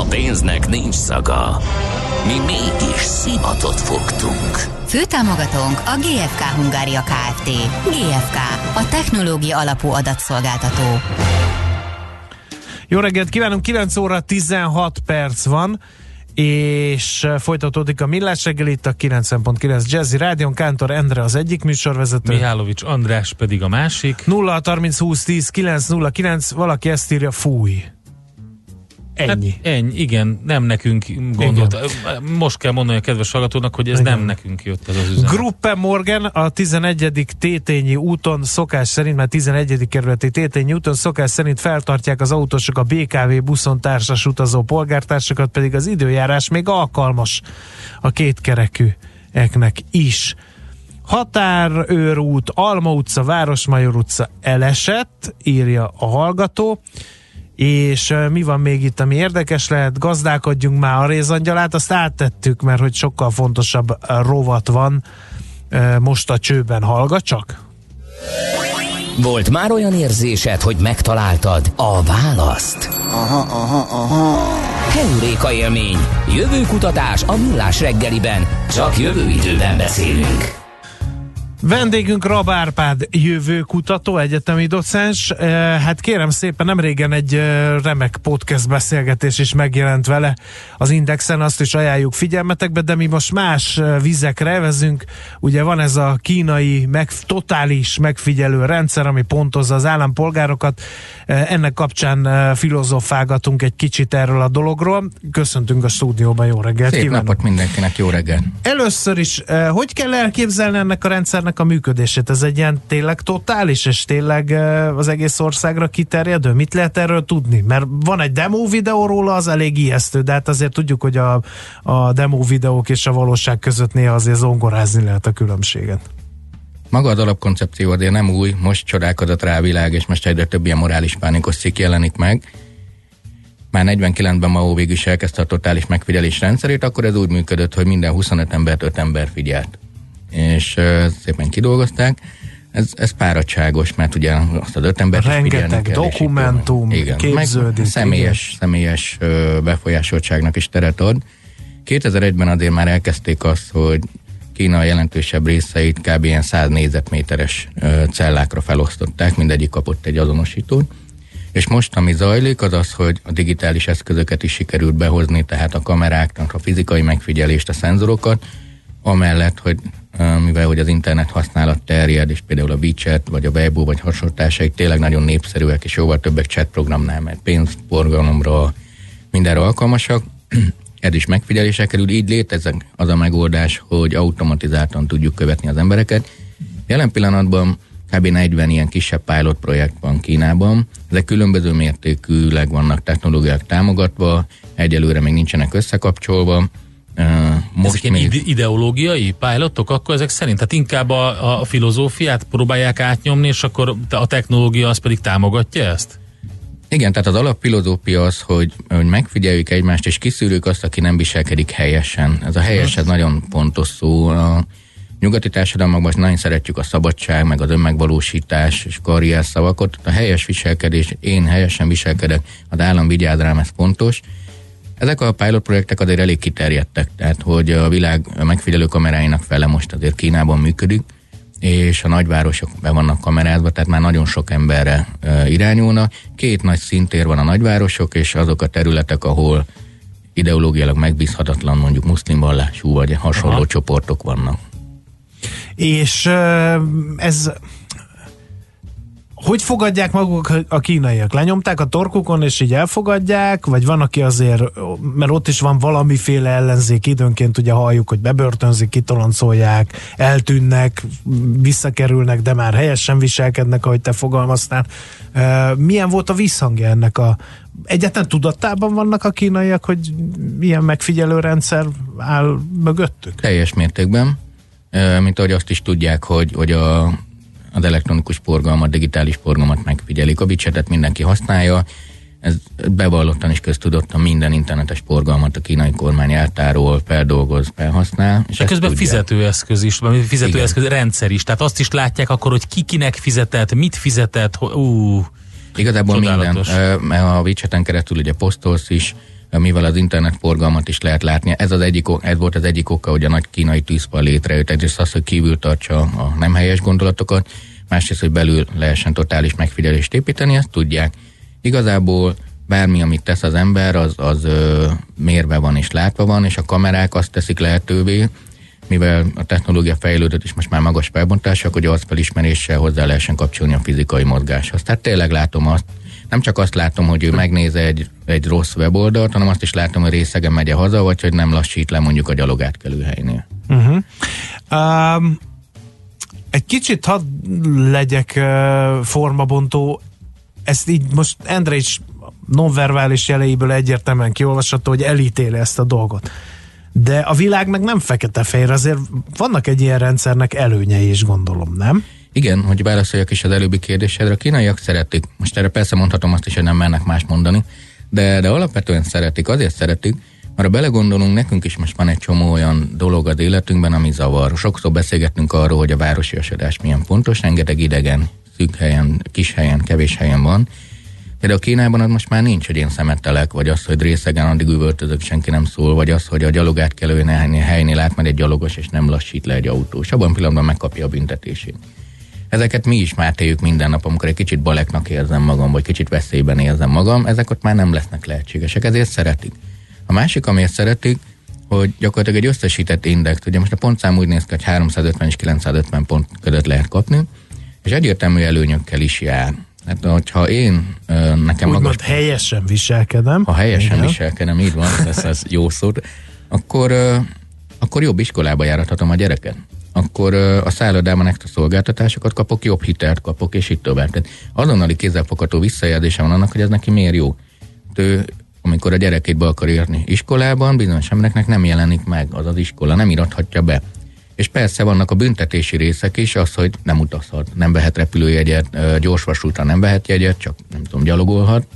A pénznek nincs szaga. Mi mégis szimatot fogtunk. Főtámogatónk a GFK Hungária Kft. GFK, a technológia alapú adatszolgáltató. Jó reggelt kívánunk, 9 óra 16 perc van, és folytatódik a Millás reggel itt a 90.9 Jazzy Rádion, Kántor Endre az egyik műsorvezető. Mihálovics András pedig a másik. 0 30 20 10 909, valaki ezt írja, fúj. Ennyi. Hát ennyi, igen, nem nekünk gondolt. Most kell mondani a kedves hallgatónak, hogy ez igen. nem nekünk jött ez az üzenet. Gruppe Morgan a 11. Tétényi úton szokás szerint, mert 11. kerületi Tétényi úton szokás szerint feltartják az autósok a BKV buszon társas utazó polgártársakat, pedig az időjárás még alkalmas a kétkerekű eknek is. Határőrút, Alma utca, Városmajor utca elesett, írja a hallgató. És mi van még itt, ami érdekes lehet? Gazdálkodjunk már a rézangyalát, azt áttettük, mert hogy sokkal fontosabb rovat van most a csőben. Hallgat csak! Volt már olyan érzésed, hogy megtaláltad a választ? Aha, aha, aha. Heuréka élmény. Jövőkutatás a millás reggeliben. Csak jövő időben beszélünk. Vendégünk Rab Árpád jövőkutató, egyetemi docens. Hát kérem szépen, nem régen egy remek podcast beszélgetés is megjelent vele az Indexen, azt is ajánljuk figyelmetekbe, de mi most más vizekre vezünk. Ugye van ez a kínai meg, totális megfigyelő rendszer, ami pontozza az állampolgárokat. Ennek kapcsán filozofálgatunk egy kicsit erről a dologról. Köszöntünk a stúdióban, jó reggelt! Szép kívánok. napot mindenkinek, jó reggelt! Először is, hogy kell elképzelni ennek a rendszernek a működését? Ez egy ilyen tényleg totális, és tényleg az egész országra kiterjedő? Mit lehet erről tudni? Mert van egy demo videó róla, az elég ijesztő, de hát azért tudjuk, hogy a, a demo videók és a valóság között néha azért zongorázni lehet a különbséget. Maga az alapkoncepció azért nem új, most csodálkozott rá a világ, és most egyre több ilyen morális pánikos cikk jelenik meg. Már 49-ben Mao végül is elkezdte a totális megfigyelés rendszerét, akkor ez úgy működött, hogy minden 25 embert 5 ember figyelt és szépen kidolgozták. Ez, ez páradságos, mert ugye azt az öt embert Rengeteg kell, dokumentum, igen, képződik. Meg személyes, igen. személyes befolyásoltságnak is teret ad. 2001-ben azért már elkezdték azt, hogy Kína jelentősebb részeit kb. ilyen 100 négyzetméteres cellákra felosztották, mindegyik kapott egy azonosítót. És most, ami zajlik, az az, hogy a digitális eszközöket is sikerült behozni, tehát a kameráknak a fizikai megfigyelést, a szenzorokat, amellett, hogy mivel hogy az internet használat terjed, és például a WeChat, vagy a Weibo, vagy hasonlótársaik tényleg nagyon népszerűek, és jóval többek chat programnál, mert pénzforgalomra mindenre alkalmasak, ez is megfigyelésre kerül, így létezik az a megoldás, hogy automatizáltan tudjuk követni az embereket. Jelen pillanatban kb. 40 ilyen kisebb pilot projekt van Kínában, ezek különböző mértékűleg vannak technológiák támogatva, egyelőre még nincsenek összekapcsolva, most ezek még... ideológiai pilotok, akkor ezek szerint, tehát inkább a, a filozófiát próbálják átnyomni, és akkor a technológia az pedig támogatja ezt? Igen, tehát az alapfilozófia az, hogy, hogy megfigyeljük egymást, és kiszűrjük azt, aki nem viselkedik helyesen. Ez a helyes, ez nagyon fontos szó. A nyugati társadalmakban nagyon szeretjük a szabadság, meg az önmegvalósítás és karrier szavakat. A helyes viselkedés, én helyesen viselkedek, az állam vigyáz rám, ez fontos ezek a pilot projektek azért elég kiterjedtek, tehát hogy a világ megfigyelő kameráinak fele most azért Kínában működik, és a nagyvárosok be vannak kamerázva, tehát már nagyon sok emberre irányulnak. Két nagy szintér van a nagyvárosok, és azok a területek, ahol ideológiailag megbízhatatlan mondjuk muszlim vallású vagy hasonló Aha. csoportok vannak. És ez hogy fogadják maguk a kínaiak? Lenyomták a torkukon, és így elfogadják? Vagy van, aki azért, mert ott is van valamiféle ellenzék, időnként ugye halljuk, hogy bebörtönzik, kitoloncolják, eltűnnek, visszakerülnek, de már helyesen viselkednek, ahogy te fogalmaztál. Milyen volt a visszhangja ennek a egyetlen tudatában vannak a kínaiak, hogy milyen megfigyelő rendszer áll mögöttük? Teljes mértékben. Mint ahogy azt is tudják, hogy, hogy a az elektronikus forgalmat, digitális forgalmat megfigyelik. A bicsetet mindenki használja, ez bevallottan is köztudottan minden internetes forgalmat a kínai kormány eltárol, feldolgoz, felhasznál. És De közben fizetőeszköz is, vagy fizetőeszköz Igen. rendszer is, tehát azt is látják akkor, hogy ki kinek fizetett, mit fizetett, ú, Igazából csodálatos. minden, mert a widgeten keresztül ugye posztolsz is, mivel az internet forgalmat is lehet látni. Ez, az egyik, ez volt az egyik oka, hogy a nagy kínai tűzfal létrejött. Egyrészt az, hogy kívül tartsa a nem helyes gondolatokat, másrészt, hogy belül lehessen totális megfigyelést építeni, ezt tudják. Igazából bármi, amit tesz az ember, az, az ö, mérve van és látva van, és a kamerák azt teszik lehetővé, mivel a technológia fejlődött, és most már magas felbontások, hogy az felismeréssel hozzá lehessen kapcsolni a fizikai mozgáshoz. Tehát tényleg látom azt, nem csak azt látom, hogy ő megnéz egy, egy rossz weboldalt, hanem azt is látom, hogy részegen megy haza, vagy hogy nem lassít le mondjuk a gyalogátkelőhelynél. Uh-huh. Um, egy kicsit hadd legyek uh, formabontó, ezt így most Endre is nonverbális jeleiből egyértelműen kiolvasható, hogy elítéli ezt a dolgot. De a világ meg nem fekete-fehér, azért vannak egy ilyen rendszernek előnyei is, gondolom, nem? Igen, hogy válaszoljak is az előbbi kérdésedre, a kínaiak szeretik, most erre persze mondhatom azt is, hogy nem mennek más mondani, de, de alapvetően szeretik, azért szeretik, mert ha belegondolunk, nekünk is most van egy csomó olyan dolog az életünkben, ami zavar. Sokszor beszélgetünk arról, hogy a városi esedés milyen fontos, rengeteg idegen, szűk helyen, kis helyen, kevés helyen van, a Kínában az most már nincs, hogy én szemetelek, vagy az, hogy részegen addig üvöltözök, senki nem szól, vagy az, hogy a gyalogát kell helynél lát majd egy gyalogos, és nem lassít le egy autó. És abban pillanatban megkapja a büntetését. Ezeket mi is már éljük minden nap, amikor egy kicsit baleknak érzem magam, vagy kicsit veszélyben érzem magam, ezek ott már nem lesznek lehetségesek, ezért szeretik. A másik, amiért szeretik, hogy gyakorlatilag egy összesített index, ugye most a pontszám úgy néz ki, hogy 350 és 950 pont között lehet kapni, és egyértelmű előnyökkel is jár. Hát, hogyha én nekem Úgy magas... helyesen viselkedem. Ha helyesen Igen. viselkedem, így van, ez, ez jó szó, akkor, akkor jobb iskolába járathatom a gyereket. Akkor a szállodában extra szolgáltatásokat kapok, jobb hitelt kapok, és így tovább. Tehát azonnali kézzelfogható visszajelzése van annak, hogy ez neki miért jó. Ő, amikor a gyerekét be akar írni iskolában, bizonyos embereknek nem jelenik meg az az iskola, nem irathatja be. És persze vannak a büntetési részek is, az, hogy nem utazhat, nem vehet repülőjegyet, gyorsvasútra nem vehet jegyet, csak nem tudom, gyalogolhat.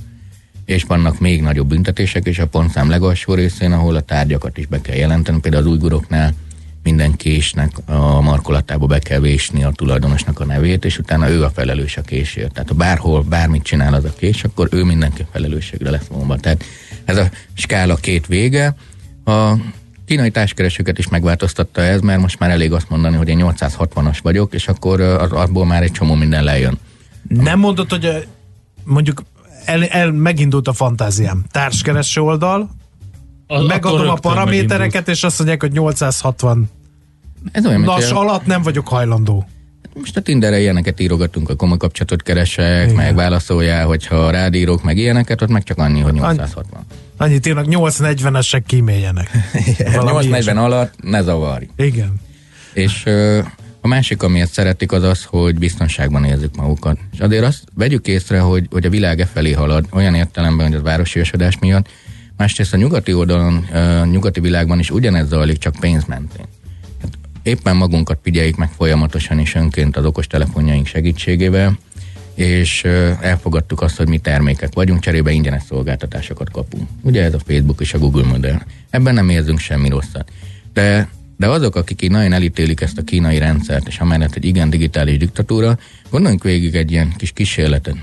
És vannak még nagyobb büntetések is a pontszám legalsó részén, ahol a tárgyakat is be kell jelenteni. Például az újguroknál minden késnek a markolatába be kell vésni a tulajdonosnak a nevét, és utána ő a felelős a késért. Tehát ha bárhol bármit csinál az a kés, akkor ő mindenki felelősségre lesz vonva. Tehát ez a skála két vége. A kínai társkeresőket is megváltoztatta ez, mert most már elég azt mondani, hogy én 860-as vagyok, és akkor az, abból már egy csomó minden lejön. Nem mondod, hogy mondjuk el, el, megindult a fantáziám. Társkereső oldal, az megadom a paramétereket, és azt mondják, hogy 860 ez olyan, Nas alatt nem vagyok hajlandó. Most a Tinderre ilyeneket írogatunk, a komoly kapcsolatot keresek, Igen. meg válaszoljál, hogyha rád írok, meg ilyeneket, ott meg csak annyi, hogy 860. Annyi. Annyit írnak, 840-esek kíméljenek. 840 alatt ne zavarj. Igen. És ö, a másik, amiért szeretik, az az, hogy biztonságban érzik magukat. És azért azt vegyük észre, hogy, hogy a világ e felé halad, olyan értelemben, hogy az városi esedés miatt, másrészt a nyugati oldalon, a nyugati világban is ugyanez zajlik, csak pénz mentén. Éppen magunkat figyeljük meg folyamatosan és önként az okostelefonjaink segítségével, és elfogadtuk azt, hogy mi termékek vagyunk, cserébe ingyenes szolgáltatásokat kapunk. Ugye ez a Facebook és a Google modell. Ebben nem érzünk semmi rosszat. De, de azok, akik így nagyon elítélik ezt a kínai rendszert, és amellett, hogy igen, digitális diktatúra, gondoljunk végig egy ilyen kis kísérletet.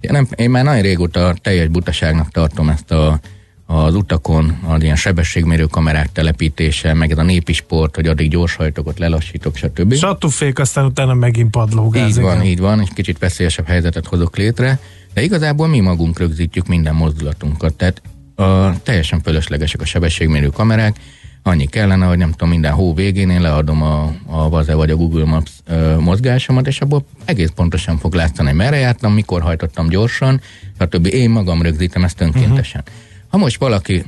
Én, nem, én már nagyon régóta teljes butaságnak tartom ezt a az utakon az ilyen sebességmérő kamerák telepítése, meg ez a népi sport, hogy addig gyorshajtok, lelassítok, stb. Satúfék, aztán utána megint padlógáz. Így van, igen. így van, és kicsit veszélyesebb helyzetet hozok létre, de igazából mi magunk rögzítjük minden mozdulatunkat, tehát a, teljesen fölöslegesek a sebességmérő kamerák, annyi kellene, hogy nem tudom, minden hó végén én leadom a, a Vaze vagy a Google Maps ö, mozgásomat, és abból egész pontosan fog látszani, merre jártam, mikor hajtottam gyorsan, stb. Én magam rögzítem ezt önkéntesen. Uh-huh. Ha most valaki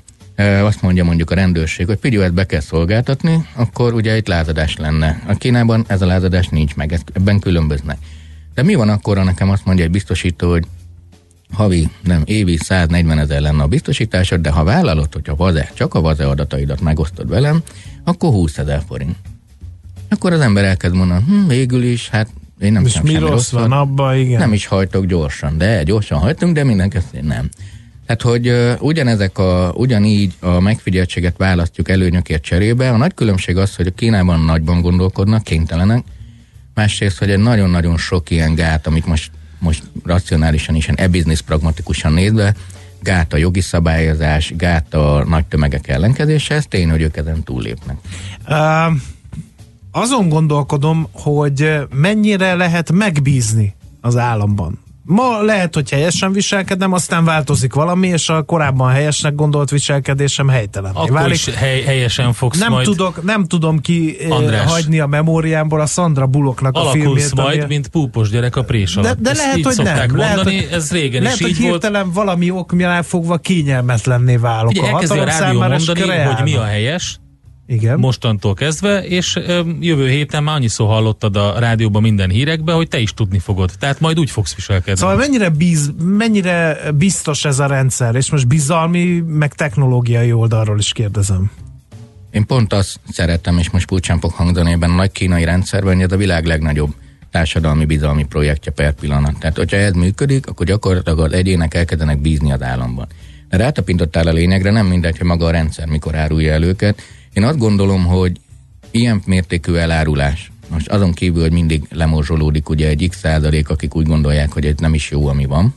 azt mondja mondjuk a rendőrség, hogy figyelj, be kell szolgáltatni, akkor ugye itt lázadás lenne. A Kínában ez a lázadás nincs meg, ebben különböznek. De mi van akkor, nekem azt mondja egy biztosító, hogy havi, nem, évi 140 ezer lenne a biztosításod, de ha vállalod, hogy a vaze, csak a vaze adataidat megosztod velem, akkor 20 ezer forint. Akkor az ember elkezd mondani, hm, végül is, hát Én nem És mi rossz van abban, igen. Nem is hajtok gyorsan, de gyorsan hajtunk, de mindenkezdén nem. Tehát, hogy uh, ugyanezek a, ugyanígy a megfigyeltséget választjuk előnyökért cserébe. A nagy különbség az, hogy a Kínában nagyban gondolkodnak, kénytelenek. Másrészt, hogy egy nagyon-nagyon sok ilyen gát, amit most, most racionálisan is, e-business pragmatikusan nézve, gát a jogi szabályozás, gát a nagy tömegek ellenkezése, ez tény, hogy ők ezen túllépnek. Uh, azon gondolkodom, hogy mennyire lehet megbízni az államban. Ma lehet, hogy helyesen viselkedem, aztán változik valami, és a korábban helyesnek gondolt viselkedésem helytelen. Akkor válik. is hely, helyesen fogsz nem majd... Tudok, nem tudom ki eh, András. hagyni a memóriámból a Sandra Bullocknak a filmjét. majd, ami... mint púpos gyerek a prés alatt. De, de lehet, hogy nem. Mondani, lehet, hogy, ez régen lehet, is így hogy hirtelen volt. valami okmjánál fogva kényelmetlenné válok. Ugye, a hatalom a rádió mondani, hogy mi a helyes, igen. mostantól kezdve, és ö, jövő héten már annyiszor hallottad a rádióban minden hírekbe, hogy te is tudni fogod. Tehát majd úgy fogsz viselkedni. Szóval mennyire, bíz, mennyire biztos ez a rendszer, és most bizalmi, meg technológiai oldalról is kérdezem. Én pont azt szeretem, és most pulcsán fog hangzani ebben a nagy kínai rendszerben, hogy ez a világ legnagyobb társadalmi bizalmi projektje per pillanat. Tehát, hogyha ez működik, akkor gyakorlatilag az egyének elkezdenek bízni az államban. De rátapintottál a lényegre, nem mindegy, hogy maga a rendszer mikor árulja el őket, én azt gondolom, hogy ilyen mértékű elárulás, most azon kívül, hogy mindig lemorzsolódik ugye egy x százalék, akik úgy gondolják, hogy ez nem is jó, ami van.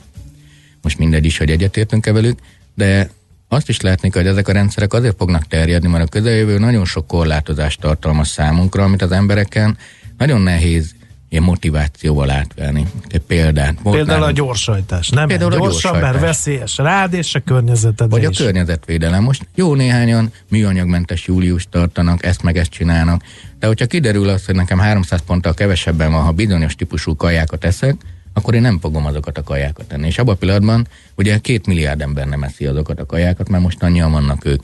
Most mindegy is, hogy egyetértünk-e velük, de azt is lehetnék, hogy ezek a rendszerek azért fognak terjedni, mert a közeljövő nagyon sok korlátozást tartalmaz számunkra, amit az embereken nagyon nehéz ilyen motivációval átvenni. Egy példát. Például a gyorsajtás. Nem Például a gyorsan, gyorsajtás. mert veszélyes rád és a környezeted Vagy a is. környezetvédelem. Most jó néhányan műanyagmentes július tartanak, ezt meg ezt csinálnak. De hogyha kiderül az, hogy nekem 300 ponttal kevesebben van, ha bizonyos típusú kajákat eszek, akkor én nem fogom azokat a kajákat tenni. És abban a pillanatban ugye két milliárd ember nem eszi azokat a kajákat, mert most annyian vannak ők.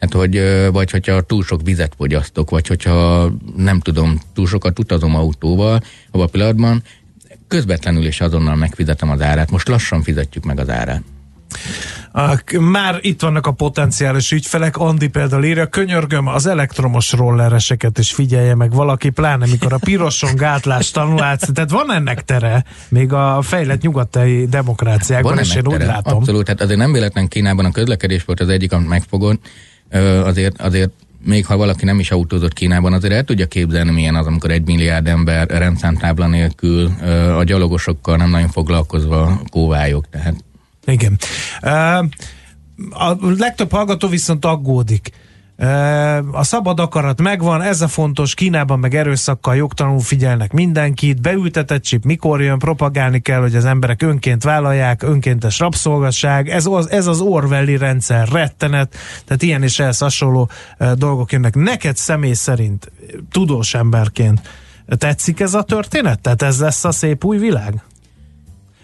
Hát, hogy, vagy hogyha túl sok vizet fogyasztok, vagy hogyha nem tudom, túl sokat utazom autóval, abban a pillanatban közvetlenül és azonnal megfizetem az árát. Most lassan fizetjük meg az árát. Már itt vannak a potenciális ügyfelek. Andi például írja, könyörgöm az elektromos rollereseket is figyelje meg valaki, pláne mikor a piroson gátlás tanulás. Tehát van ennek tere, még a fejlett nyugati demokráciákban, és én úgy látom. Abszolút, tehát azért nem véletlen Kínában a közlekedés volt az egyik, amit megfogott, azért, azért még ha valaki nem is autózott Kínában, azért el tudja képzelni, milyen az, amikor egy milliárd ember rendszámtábla nélkül a gyalogosokkal nem nagyon foglalkozva kóvályok. Tehát. Igen. A legtöbb hallgató viszont aggódik a szabad akarat megvan, ez a fontos, Kínában meg erőszakkal jogtalanul figyelnek mindenkit, beültetett csip mikor jön, propagálni kell, hogy az emberek önként vállalják, önkéntes rabszolgasság, ez az, ez az Orwelli rendszer, rettenet, tehát ilyen és ehhez hasonló dolgok jönnek. Neked személy szerint, tudós emberként tetszik ez a történet? Tehát ez lesz a szép új világ?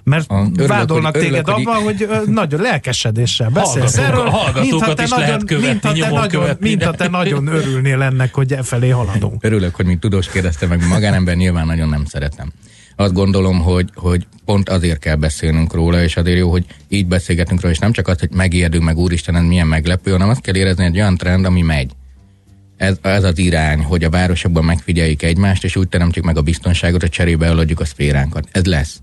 Mert a, örülök, vádolnak hogy, téged örülök, abban, hogy, hogy nagyon lelkesedéssel beszélsz erről. Hallgatókat is nagyon, lehet követni, mintha te, nagyon, mintha te nagyon örülnél ennek, hogy e felé haladunk. Örülök, hogy mint tudós kérdezte meg, magánember nyilván nagyon nem szeretem. Azt gondolom, hogy, hogy pont azért kell beszélnünk róla, és azért jó, hogy így beszélgetünk róla, és nem csak azt, hogy megijedünk meg, úristen, ez milyen meglepő, hanem azt kell érezni, egy olyan trend, ami megy. Ez, ez az irány, hogy a városokban megfigyeljük egymást, és úgy teremtjük meg a biztonságot, hogy cserébe eladjuk a szféránkat. Ez lesz.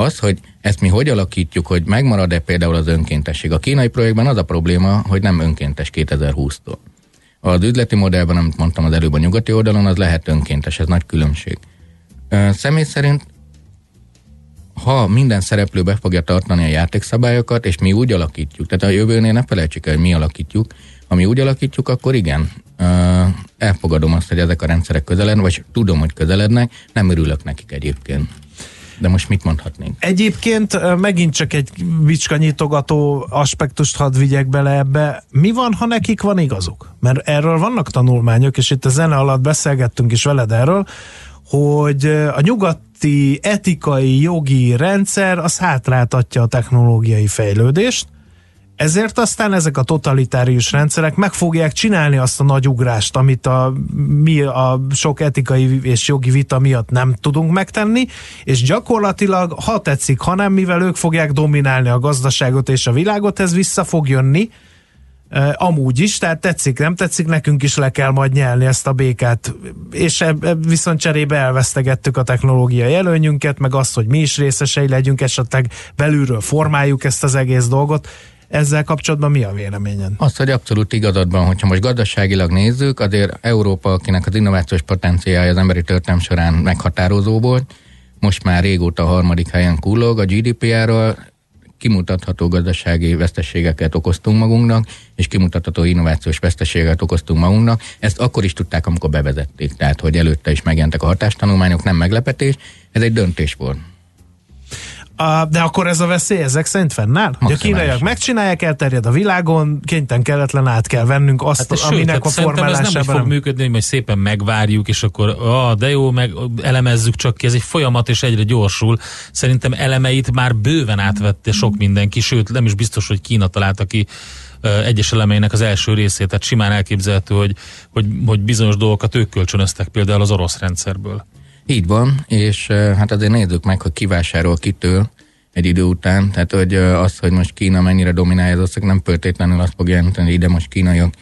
Az, hogy ezt mi hogy alakítjuk, hogy megmarad-e például az önkéntesség. A kínai projektben az a probléma, hogy nem önkéntes 2020-tól. Az üzleti modellben, amit mondtam az előbb a nyugati oldalon, az lehet önkéntes, ez nagy különbség. Személy szerint, ha minden szereplő be fogja tartani a játékszabályokat, és mi úgy alakítjuk, tehát a jövőnél ne felejtsük el, hogy mi alakítjuk, ha mi úgy alakítjuk, akkor igen, elfogadom azt, hogy ezek a rendszerek közelednek, vagy tudom, hogy közelednek, nem örülök nekik egyébként. De most mit mondhatnénk? Egyébként megint csak egy vicskanyitogató aspektust hadd vigyek bele ebbe. Mi van, ha nekik van igazuk? Mert erről vannak tanulmányok, és itt a zene alatt beszélgettünk is veled erről, hogy a nyugati etikai, jogi rendszer az hátráltatja a technológiai fejlődést, ezért aztán ezek a totalitárius rendszerek meg fogják csinálni azt a nagy ugrást, amit a, mi a sok etikai és jogi vita miatt nem tudunk megtenni, és gyakorlatilag, ha tetszik, ha nem, mivel ők fogják dominálni a gazdaságot és a világot, ez vissza fog jönni, amúgy is, tehát tetszik, nem tetszik, nekünk is le kell majd nyelni ezt a békát, és eb, viszont cserébe elvesztegettük a technológiai előnyünket, meg azt, hogy mi is részesei legyünk, esetleg belülről formáljuk ezt az egész dolgot. Ezzel kapcsolatban mi a véleményen? Az, hogy abszolút igazadban, hogyha most gazdaságilag nézzük, azért Európa, akinek az innovációs potenciálja az emberi történelem során meghatározó volt, most már régóta a harmadik helyen kullog, a GDPR-ral kimutatható gazdasági veszteségeket okoztunk magunknak, és kimutatható innovációs veszteségeket okoztunk magunknak. Ezt akkor is tudták, amikor bevezették, tehát hogy előtte is megjelentek a hatástanulmányok, nem meglepetés, ez egy döntés volt. A, de akkor ez a veszély ezek szerint fennáll? Hogy a kínaiak megcsinálják, elterjed a világon, kényten kelletlen át kell vennünk azt, hát aminek sőt, a formálásában... ez nem, nem fog működni, hogy szépen megvárjuk, és akkor ah, de jó, meg elemezzük csak ki, ez egy folyamat, és egyre gyorsul. Szerintem elemeit már bőven átvette sok mindenki, sőt nem is biztos, hogy Kína találta ki egyes elemeinek az első részét, tehát simán elképzelhető, hogy, hogy, hogy bizonyos dolgokat ők kölcsönöztek például az orosz rendszerből. Így van, és hát azért nézzük meg, hogy kivásárol kitől egy idő után. Tehát, hogy az, hogy most Kína mennyire dominálja az ország, nem feltétlenül azt fog jelenteni, hogy ide most kínaiak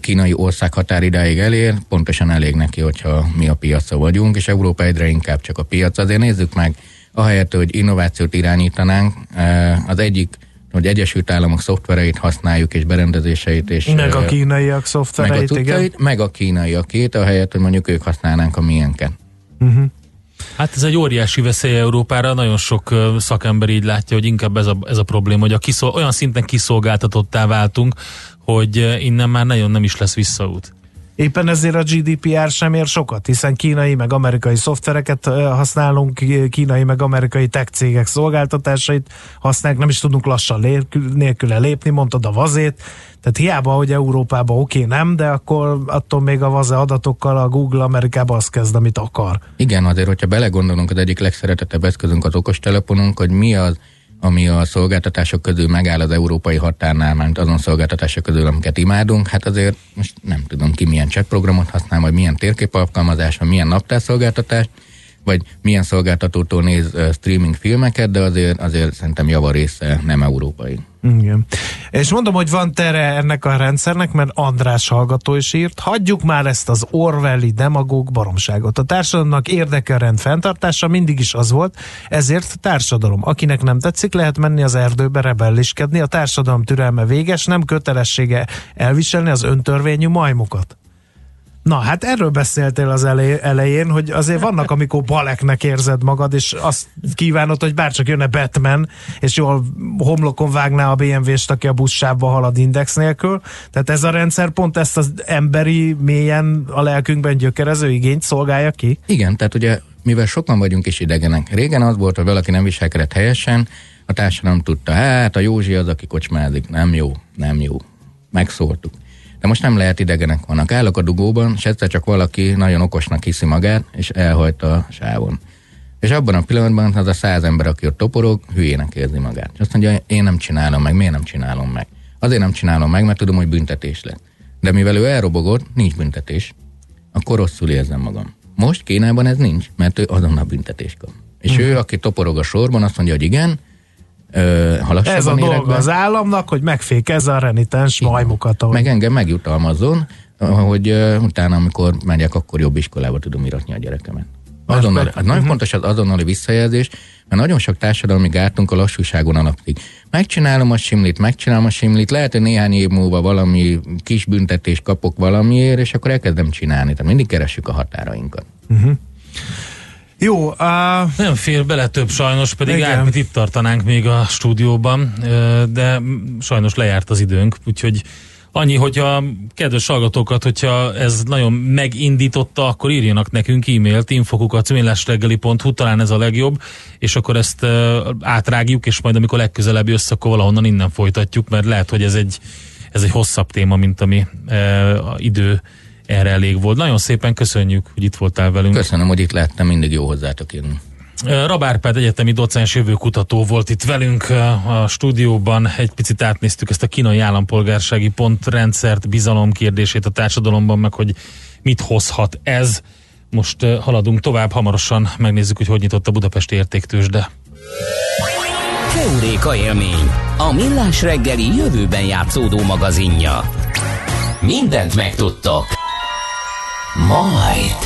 kínai ország határidáig elér, pontosan elég neki, hogyha mi a piaca vagyunk, és Európa egyre inkább csak a piac. Azért nézzük meg, ahelyett, hogy innovációt irányítanánk, az egyik hogy Egyesült Államok szoftvereit használjuk, és berendezéseit, és... Meg a kínaiak szoftvereit, meg a igen. Meg a kínaiakét, ahelyett, hogy mondjuk ők használnánk a miénket. Hát ez egy óriási veszély Európára, nagyon sok szakember így látja, hogy inkább ez a, ez a probléma, hogy a kiszol, olyan szinten kiszolgáltatottá váltunk, hogy innen már nagyon nem is lesz visszaút. Éppen ezért a GDPR sem ér sokat, hiszen kínai meg amerikai szoftvereket használunk, kínai meg amerikai tech cégek szolgáltatásait használjuk, nem is tudunk lassan nélküle lépni, mondtad a vazét, tehát hiába, hogy Európában oké, okay, nem, de akkor attól még a vaze adatokkal a Google Amerikában azt kezd, amit akar. Igen, azért, hogyha belegondolunk, az egyik legszeretettebb eszközünk az okostelefonunk, hogy mi az, ami a szolgáltatások közül megáll az európai határnál, mert azon szolgáltatások közül, amiket imádunk, hát azért most nem tudom ki milyen chat programot használ, vagy milyen térképalkalmazás, vagy milyen naptárszolgáltatás, vagy milyen szolgáltatótól néz streaming filmeket, de azért, azért szerintem java része nem európai. Igen. És mondom, hogy van tere ennek a rendszernek, mert András hallgató is írt, hagyjuk már ezt az Orwelli demagóg baromságot. A társadalomnak érdeke a rend fenntartása mindig is az volt, ezért társadalom. Akinek nem tetszik, lehet menni az erdőbe rebelliskedni, a társadalom türelme véges, nem kötelessége elviselni az öntörvényű majmokat. Na, hát erről beszéltél az elején, hogy azért vannak, amikor baleknek érzed magad, és azt kívánod, hogy bárcsak jönne Batman, és jól homlokon vágná a BMW-st, aki a buszsávba halad index nélkül. Tehát ez a rendszer pont ezt az emberi, mélyen a lelkünkben gyökerező igényt szolgálja ki? Igen, tehát ugye mivel sokan vagyunk is idegenek. Régen az volt, hogy valaki nem viselkedett helyesen, a társadalom tudta, hát a Józsi az, aki kocsmázik. Nem jó, nem jó. Megszóltuk. De most nem lehet idegenek vannak. Állok a dugóban, és egyszer csak valaki nagyon okosnak hiszi magát, és elhajt a sávon. És abban a pillanatban az a száz ember, aki ott toporog, hülyének érzi magát. És azt mondja, én nem csinálom meg, miért nem csinálom meg? Azért nem csinálom meg, mert tudom, hogy büntetés lesz. De mivel ő elrobogott, nincs büntetés, akkor rosszul érzem magam. Most Kínában ez nincs, mert ő azonnal büntetés kap. És uh-huh. ő, aki toporog a sorban, azt mondja, hogy igen, ez a dolga az államnak, hogy megfékezze a renitens Igen. majmukat. Ahogy... Meg engem megjutalmazzon, hogy uh, utána, amikor megyek, akkor jobb iskolába tudom iratni a gyerekemet. Azonnal, nagyon uh-huh. fontos az azonnali visszajelzés, mert nagyon sok társadalmi gártunk a lassúságon alapszik. Megcsinálom a simlit, megcsinálom a simlit, lehet, hogy néhány év múlva valami kis büntetés kapok valamiért, és akkor elkezdem csinálni. Tehát mindig keressük a határainkat. Uh-huh. Jó. Uh, nem fér bele több sajnos, pedig Árpit itt tartanánk még a stúdióban, de sajnos lejárt az időnk, úgyhogy annyi, hogyha kedves hallgatókat, hogyha ez nagyon megindította, akkor írjanak nekünk e-mailt, infokukat millásreggeli.hu, talán ez a legjobb, és akkor ezt uh, átrágjuk, és majd amikor legközelebb jössz, akkor valahonnan innen folytatjuk, mert lehet, hogy ez egy, ez egy hosszabb téma, mint ami uh, idő erre elég volt. Nagyon szépen köszönjük, hogy itt voltál velünk. Köszönöm, hogy itt lehettem, mindig jó hozzátok jönni. Rabárpád egyetemi docens jövőkutató volt itt velünk a stúdióban. Egy picit átnéztük ezt a kínai állampolgársági pontrendszert, bizalom kérdését a társadalomban, meg hogy mit hozhat ez. Most haladunk tovább, hamarosan megnézzük, hogy hogy nyitott a Budapesti értéktősde. Keuréka élmény, a millás reggeli jövőben játszódó magazinja. Mindent megtudtok. Majd.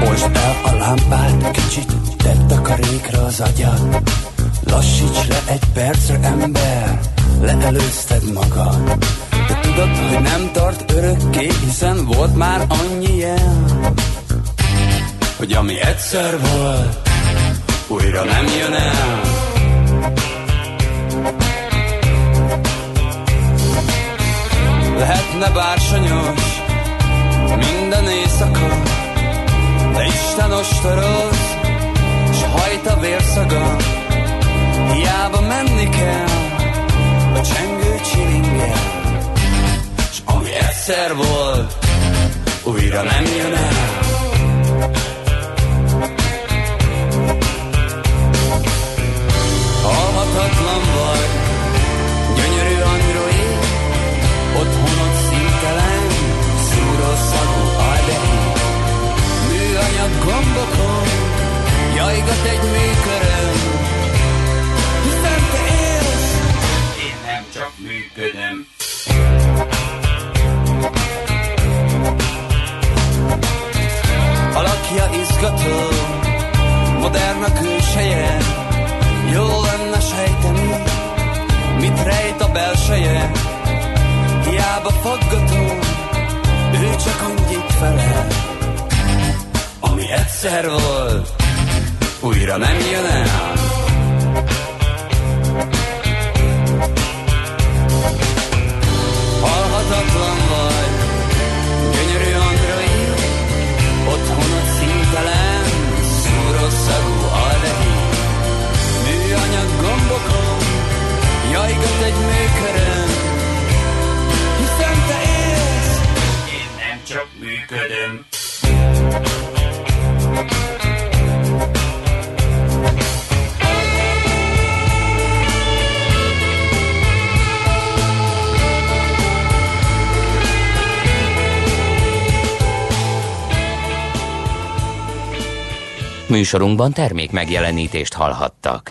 Most el a lámpát, kicsit tett a karékra az agyad. Lassíts le egy percre, ember, leelőzted magad. De tudod, hogy nem tart örökké, hiszen volt már annyi jel, hogy ami egyszer volt, újra nem jön el. Lehetne bársonyos minden éjszaka, de Isten ostoroz, s hajt a vérszaga, hiába menni kell a csengő csilingel, s ami egyszer volt, újra nem jön el. Halhatatlan vagy, gyönyörű android, otthonod szintelen, szúró szagú aldehid, műanyag gombokon, jajgat egy műköröm, hiszen te élsz, én nem csak működöm. Alakja izgató, modern a külseje, jó lenne sejteni, mit rejt a belseje. Hiába faggató, ő csak annyit felel, ami egyszer volt, újra nem jön el. Halhatatlan vagy, gyönyörű android, otthonod szintelen, szúró szagú műanyag gombokon, jajgat egy műkörön, hiszen te élsz, én nem csak működöm. Műsorunkban termék megjelenítést hallhattak.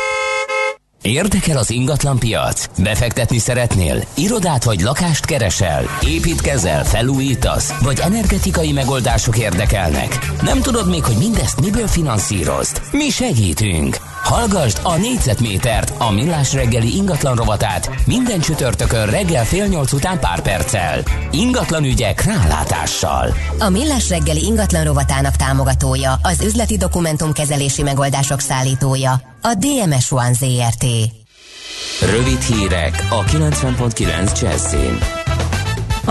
Érdekel az ingatlan piac? Befektetni szeretnél? Irodát vagy lakást keresel? Építkezel, felújítasz? Vagy energetikai megoldások érdekelnek? Nem tudod még, hogy mindezt miből finanszírozd? Mi segítünk! Hallgasd a négyzetmétert, a millás reggeli ingatlan rovatát minden csütörtökön reggel fél nyolc után pár perccel. Ingatlan ügyek rálátással. A Millás reggeli ingatlan rovatának támogatója, az üzleti dokumentumkezelési megoldások szállítója, a DMS One ZRT. Rövid hírek a 90.9 Jazzin.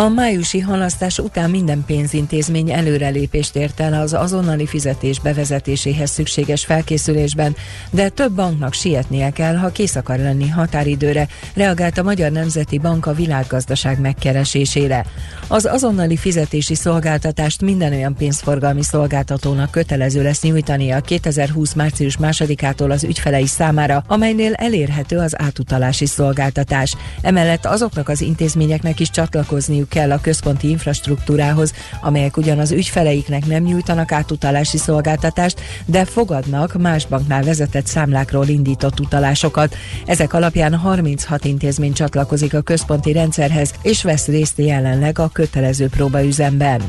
A májusi halasztás után minden pénzintézmény előrelépést ért el az azonnali fizetés bevezetéséhez szükséges felkészülésben, de több banknak sietnie kell, ha kész akar lenni határidőre, reagált a Magyar Nemzeti Bank a világgazdaság megkeresésére. Az azonnali fizetési szolgáltatást minden olyan pénzforgalmi szolgáltatónak kötelező lesz nyújtani a 2020. március másodikától az ügyfelei számára, amelynél elérhető az átutalási szolgáltatás. Emellett azoknak az intézményeknek is csatlakozniuk kell a központi infrastruktúrához, amelyek ugyan az ügyfeleiknek nem nyújtanak átutalási szolgáltatást, de fogadnak más banknál vezetett számlákról indított utalásokat. Ezek alapján 36 intézmény csatlakozik a központi rendszerhez, és vesz részt jelenleg a kötelező próbaüzemben.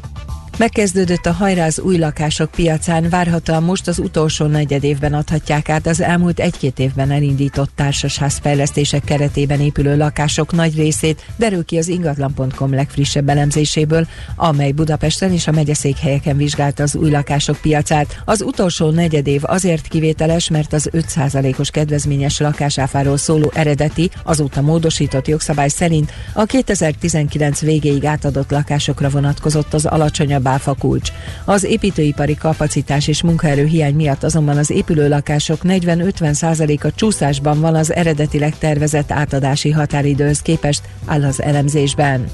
Megkezdődött a hajráz új lakások piacán, várhatóan most az utolsó negyed évben adhatják át az elmúlt egy-két évben elindított társasházfejlesztések keretében épülő lakások nagy részét, derül ki az ingatlan.com legfrissebb elemzéséből, amely Budapesten és a megyeszékhelyeken vizsgálta az új lakások piacát. Az utolsó negyed év azért kivételes, mert az 5%-os kedvezményes lakásáfáról szóló eredeti, azóta módosított jogszabály szerint a 2019 végéig átadott lakásokra vonatkozott az alacsonyabb áfa kulcs. Az építőipari kapacitás és munkaerő hiány miatt azonban az épülő lakások 40-50%-a csúszásban van az eredetileg tervezett átadási határidőhöz képest, áll az elemzésben.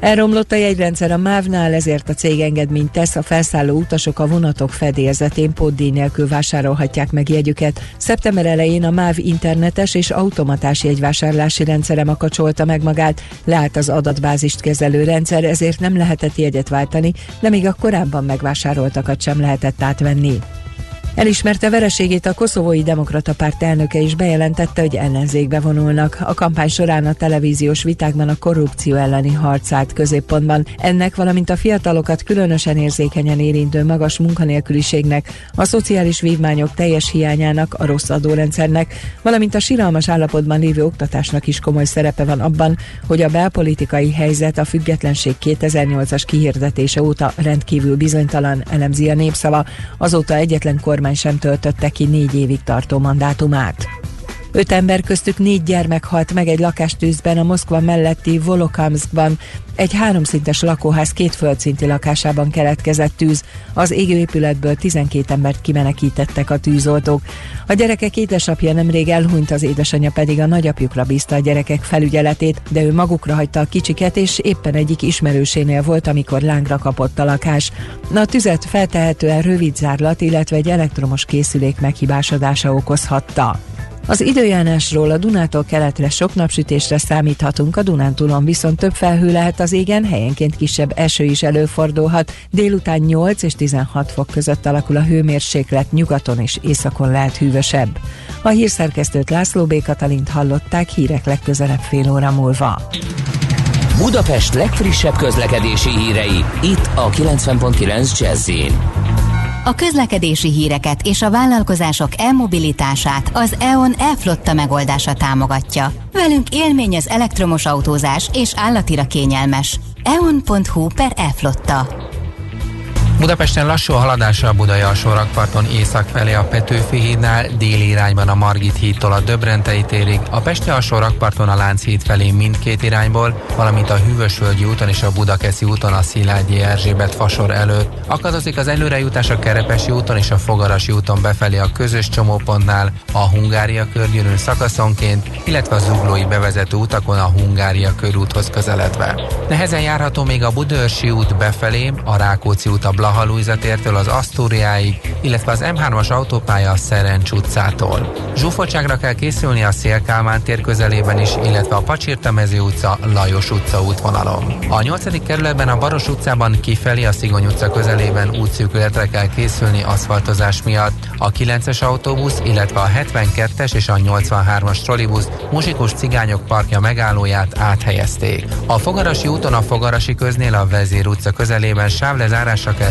Elromlott a jegyrendszer a MÁV-nál, ezért a cég engedményt tesz, a felszálló utasok a vonatok fedélzetén pótdíj nélkül vásárolhatják meg jegyüket. Szeptember elején a MÁV internetes és automatás jegyvásárlási rendszere makacsolta meg magát, leállt az adatbázist kezelő rendszer, ezért nem lehetett jegyet váltani, de még a korábban megvásároltakat sem lehetett átvenni. Elismerte vereségét a koszovói demokrata párt elnöke is bejelentette, hogy ellenzékbe vonulnak. A kampány során a televíziós vitákban a korrupció elleni harc állt középpontban. Ennek, valamint a fiatalokat különösen érzékenyen érintő magas munkanélküliségnek, a szociális vívmányok teljes hiányának, a rossz adórendszernek, valamint a siralmas állapotban lévő oktatásnak is komoly szerepe van abban, hogy a belpolitikai helyzet a függetlenség 2008-as kihirdetése óta rendkívül bizonytalan, elemzi a népszava. Azóta egyetlen kormány kormány sem töltötte ki négy évig tartó mandátumát. Öt ember köztük négy gyermek halt meg egy lakástűzben a Moszkva melletti Volokamskban. Egy háromszintes lakóház két földszinti lakásában keletkezett tűz. Az égőépületből 12 embert kimenekítettek a tűzoltók. A gyerekek édesapja nemrég elhunyt, az édesanyja pedig a nagyapjukra bízta a gyerekek felügyeletét, de ő magukra hagyta a kicsiket, és éppen egyik ismerősénél volt, amikor lángra kapott a lakás. A tüzet feltehetően rövid zárlat, illetve egy elektromos készülék meghibásodása okozhatta. Az időjárásról a Dunától keletre sok napsütésre számíthatunk, a Dunántúlon viszont több felhő lehet az égen, helyenként kisebb eső is előfordulhat. Délután 8 és 16 fok között alakul a hőmérséklet, nyugaton és északon lehet hűvösebb. A hírszerkesztőt László B. Katalint hallották hírek legközelebb fél óra múlva. Budapest legfrissebb közlekedési hírei, itt a 90.9 jazz a közlekedési híreket és a vállalkozások elmobilitását az EON elflotta megoldása támogatja. Velünk élmény az elektromos autózás és állatira kényelmes. eon.hu per elflotta. Budapesten lassú a haladásra a Budai alsórakparton észak felé a Petőfi hídnál, déli irányban a Margit hídtól a Döbrentei ítérig, a Pesti alsórakparton a Lánchíd felé mindkét irányból, valamint a Hűvösvölgyi úton és a Budakeszi úton a Szilágyi Erzsébet fasor előtt. Akadozik az előrejutás a Kerepesi úton és a Fogarasi úton befelé a közös csomópontnál, a Hungária körgyűrűn szakaszonként, illetve a zuglói bevezető utakon a Hungária körúthoz közeledve. Nehezen járható még a Budörsi út befelé, a Rákóczi út a Bla Blaha tértől az Asztóriáig, illetve az M3-as autópálya a Szerencs utcától. Zsúfoltságra kell készülni a Szélkálmán tér közelében is, illetve a Pacsirtamező utca, Lajos utca útvonalon. A 8. kerületben a Baros utcában kifelé a Szigony utca közelében útszűkületre kell készülni aszfaltozás miatt. A 9-es autóbusz, illetve a 72-es és a 83-as trollibusz Muzsikus Cigányok parkja megállóját áthelyezték. A Fogarasi úton a Fogarasi köznél a Vezér utca közelében sávlezárásra kell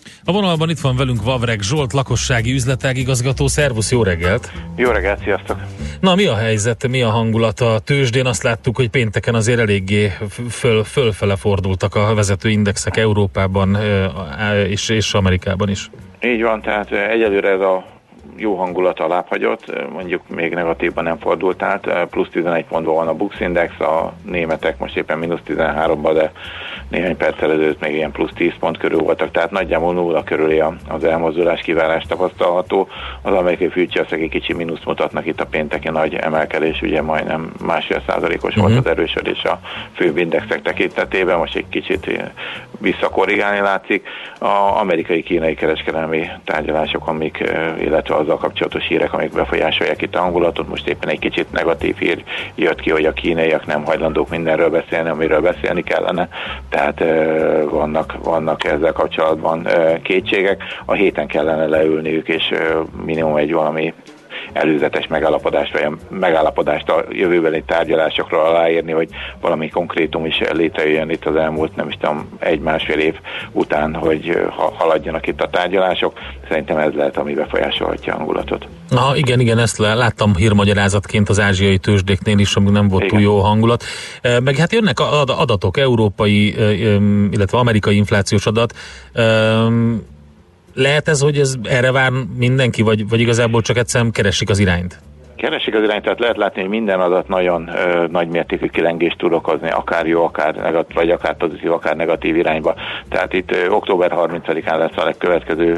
A vonalban itt van velünk Vavreg Zsolt, lakossági üzletág igazgató. Szervusz, jó reggelt! Jó reggelt, sziasztok! Na, mi a helyzet, mi a hangulat a tőzsdén? Azt láttuk, hogy pénteken azért eléggé föl, fölfele fordultak a vezető indexek Európában és, és Amerikában is. Így van, tehát egyelőre ez a jó hangulat alábbhagyott, mondjuk még negatívban nem fordult át, plusz 11 pontban van a Bux Index, a németek most éppen mínusz 13-ban, de néhány perccel ezelőtt még ilyen plusz 10 pont körül voltak, tehát nagyjából nulla körüli az elmozdulás kiválás tapasztalható. Az amerikai fűtjaszek egy kicsi mínusz mutatnak itt a pénteki nagy emelkedés, ugye majdnem másfél százalékos uh-huh. volt mhm. az erősödés a főbb indexek tekintetében, most egy kicsit visszakorrigálni látszik. A amerikai-kínai kereskedelmi tárgyalások, amik, illetve azzal kapcsolatos hírek, amik befolyásolják itt a hangulatot. Most éppen egy kicsit negatív hír jött ki, hogy a kínaiak nem hajlandók mindenről beszélni, amiről beszélni kellene, tehát vannak, vannak ezzel kapcsolatban kétségek. A héten kellene leülniük, és minimum egy valami előzetes megállapodást, vagy megállapodást a jövőbeli tárgyalásokról aláírni, hogy valami konkrétum is létrejöjjön itt az elmúlt, nem is tudom, egy-másfél év után, hogy haladjanak itt a tárgyalások. Szerintem ez lehet, ami befolyásolhatja a hangulatot. Na igen, igen, ezt láttam hírmagyarázatként az ázsiai tőzsdéknél is, amíg nem volt igen. túl jó hangulat. Meg hát jönnek adatok, európai, illetve amerikai inflációs adat lehet ez, hogy ez erre vár mindenki, vagy, vagy igazából csak egyszerűen keresik az irányt? Keresik az irányt, tehát lehet látni, hogy minden adat nagyon ö, nagy mértékű kilengést tud okozni, akár jó, akár negatív, vagy akár pozitív, akár negatív irányba. Tehát itt ö, október 30-án lesz a legkövetkező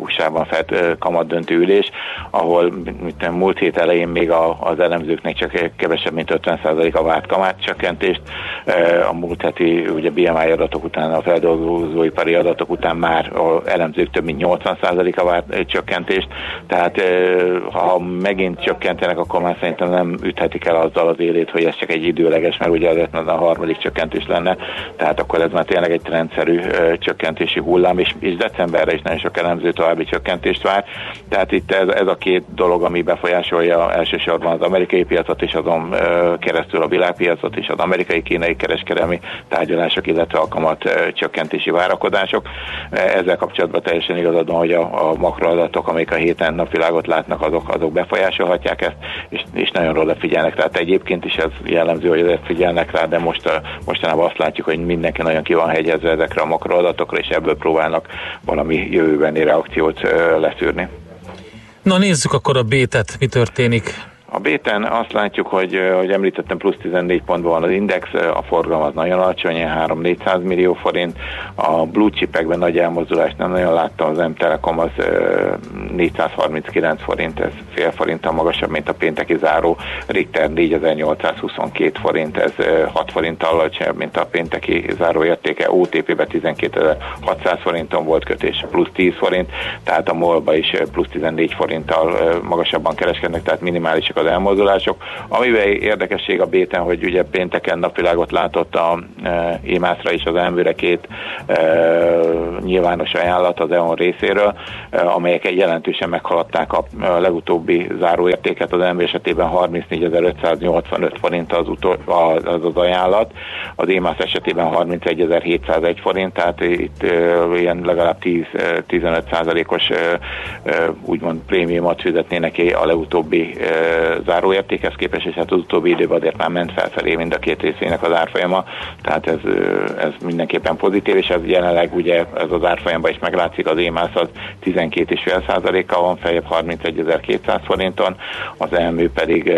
USA-ban felt kamat döntő ülés, ahol mit, múlt hét elején még a, az elemzőknek csak kevesebb, mint 50% a várt kamat csökkentést. Ö, a múlt heti ugye BMI adatok után, a feldolgozóipari adatok után már a elemzők több mint 80% a várt csökkentést. Tehát ö, ha megint csökkentenek, akkor már szerintem nem üthetik el azzal az élét, hogy ez csak egy időleges, mert ugye azért a harmadik csökkentés lenne, tehát akkor ez már tényleg egy rendszerű csökkentési hullám, és, és decemberre is nagyon sok elemző további csökkentést vár. Tehát itt ez, ez a két dolog, ami befolyásolja elsősorban az amerikai piacot, és azon keresztül a világpiacot, és az amerikai-kínai kereskedelmi tárgyalások, illetve a kamat ö, csökkentési várakozások. Ezzel kapcsolatban teljesen igazad van, hogy a, a makroadatok, amik a héten napvilágot látnak, azok, azok befolyásolják tapasztalhatják ezt, és, és nagyon róla figyelnek. Tehát egyébként is ez jellemző, hogy ezért figyelnek rá, de most, mostanában azt látjuk, hogy mindenki nagyon ki van hegyezve ezekre a makroadatokra, és ebből próbálnak valami jövőbeni reakciót leszűrni. Na nézzük akkor a bétet, mi történik. A béten azt látjuk, hogy, hogy említettem, plusz 14 pontban van az index, a forgalom az nagyon alacsony, 3-400 millió forint, a blue chipekben nagy elmozdulást nem nagyon láttam, az M-Telekom az 439 forint, ez fél forinttal magasabb, mint a pénteki záró, Richter 4822 forint, ez 6 forinttal alacsonyabb, mint a pénteki záró értéke, OTP-be 12600 forinton volt kötés, plusz 10 forint, tehát a MOL-ba is plusz 14 forinttal magasabban kereskednek, tehát minimálisak az elmozdulások. Amivel érdekesség a Béten, hogy ugye pénteken napvilágot látott a e, émászra is az elműre két e, nyilvános ajánlat az EON részéről, e, amelyek jelentősen meghaladták a, a legutóbbi záróértéket az elmű esetében 34.585 forint az, utol, az, az ajánlat, az émász esetében 31.701 forint, tehát itt e, ilyen legalább 10-15 százalékos e, e, úgymond prémiumot fizetnének a legutóbbi záróértékhez képest, és hát az utóbbi időben azért már ment felfelé mind a két részének az árfolyama, tehát ez, ez mindenképpen pozitív, és ez jelenleg ugye ez az árfolyamban is meglátszik, az EMAS az 12,5%-kal van feljebb 31.200 forinton, az elmű pedig,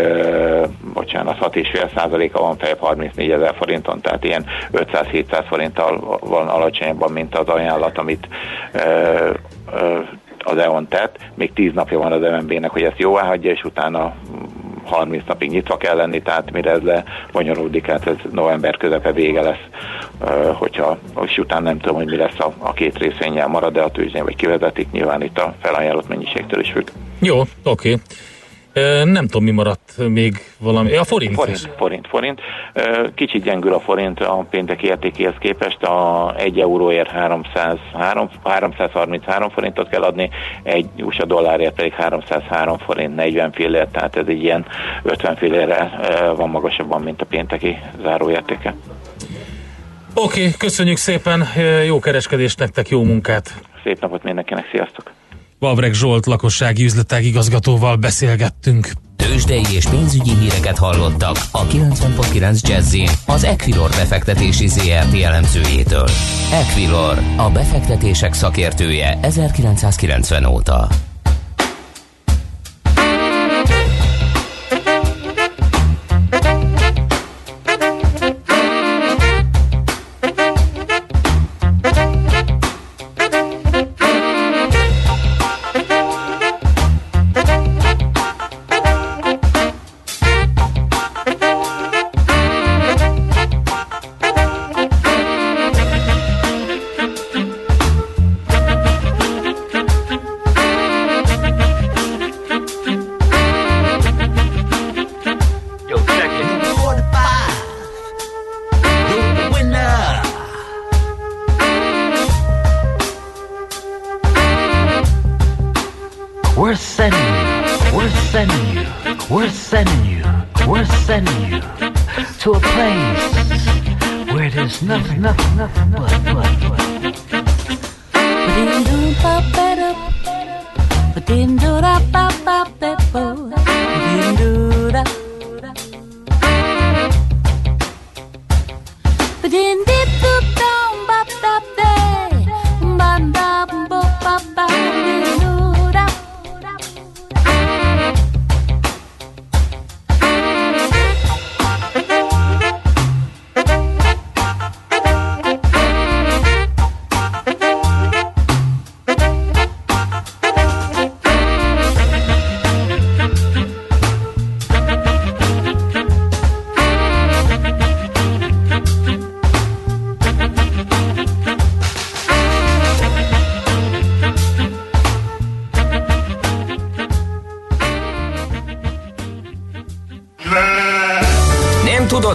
bocsánat, 6,5%-a van feljebb 34.000 forinton, tehát ilyen 500-700 forinttal van alacsonyabban, mint az ajánlat, amit az EON tett, még 10 napja van az MNB-nek, hogy ezt jóvá hagyja, és utána 30 napig nyitva kell lenni, tehát mire ez lebonyolódik, hát ez november közepe vége lesz, hogyha, és utána nem tudom, hogy mi lesz a, a két részvényel marad, de a tőzsdén vagy kivezetik, nyilván itt a felajánlott mennyiségtől is függ. Jó, oké. Okay. Nem tudom, mi maradt még valami. A forint. Forint, forint, forint. Kicsit gyengül a forint a péntek értékéhez képest. A 1 euróért 303, 333 forintot kell adni, egy USA dollárért pedig 303 forint 40 fillért, tehát ez egy ilyen 50 fillérrel van magasabban, mint a pénteki záróértéke. Oké, okay, köszönjük szépen, jó kereskedést nektek, jó munkát! Szép napot mindenkinek, sziasztok! Vavreg Zsolt lakossági üzletág igazgatóval beszélgettünk. Tőzsdei és pénzügyi híreket hallottak a 90.9 jazz az Equilor befektetési ZRT elemzőjétől. Equilor, a befektetések szakértője 1990 óta.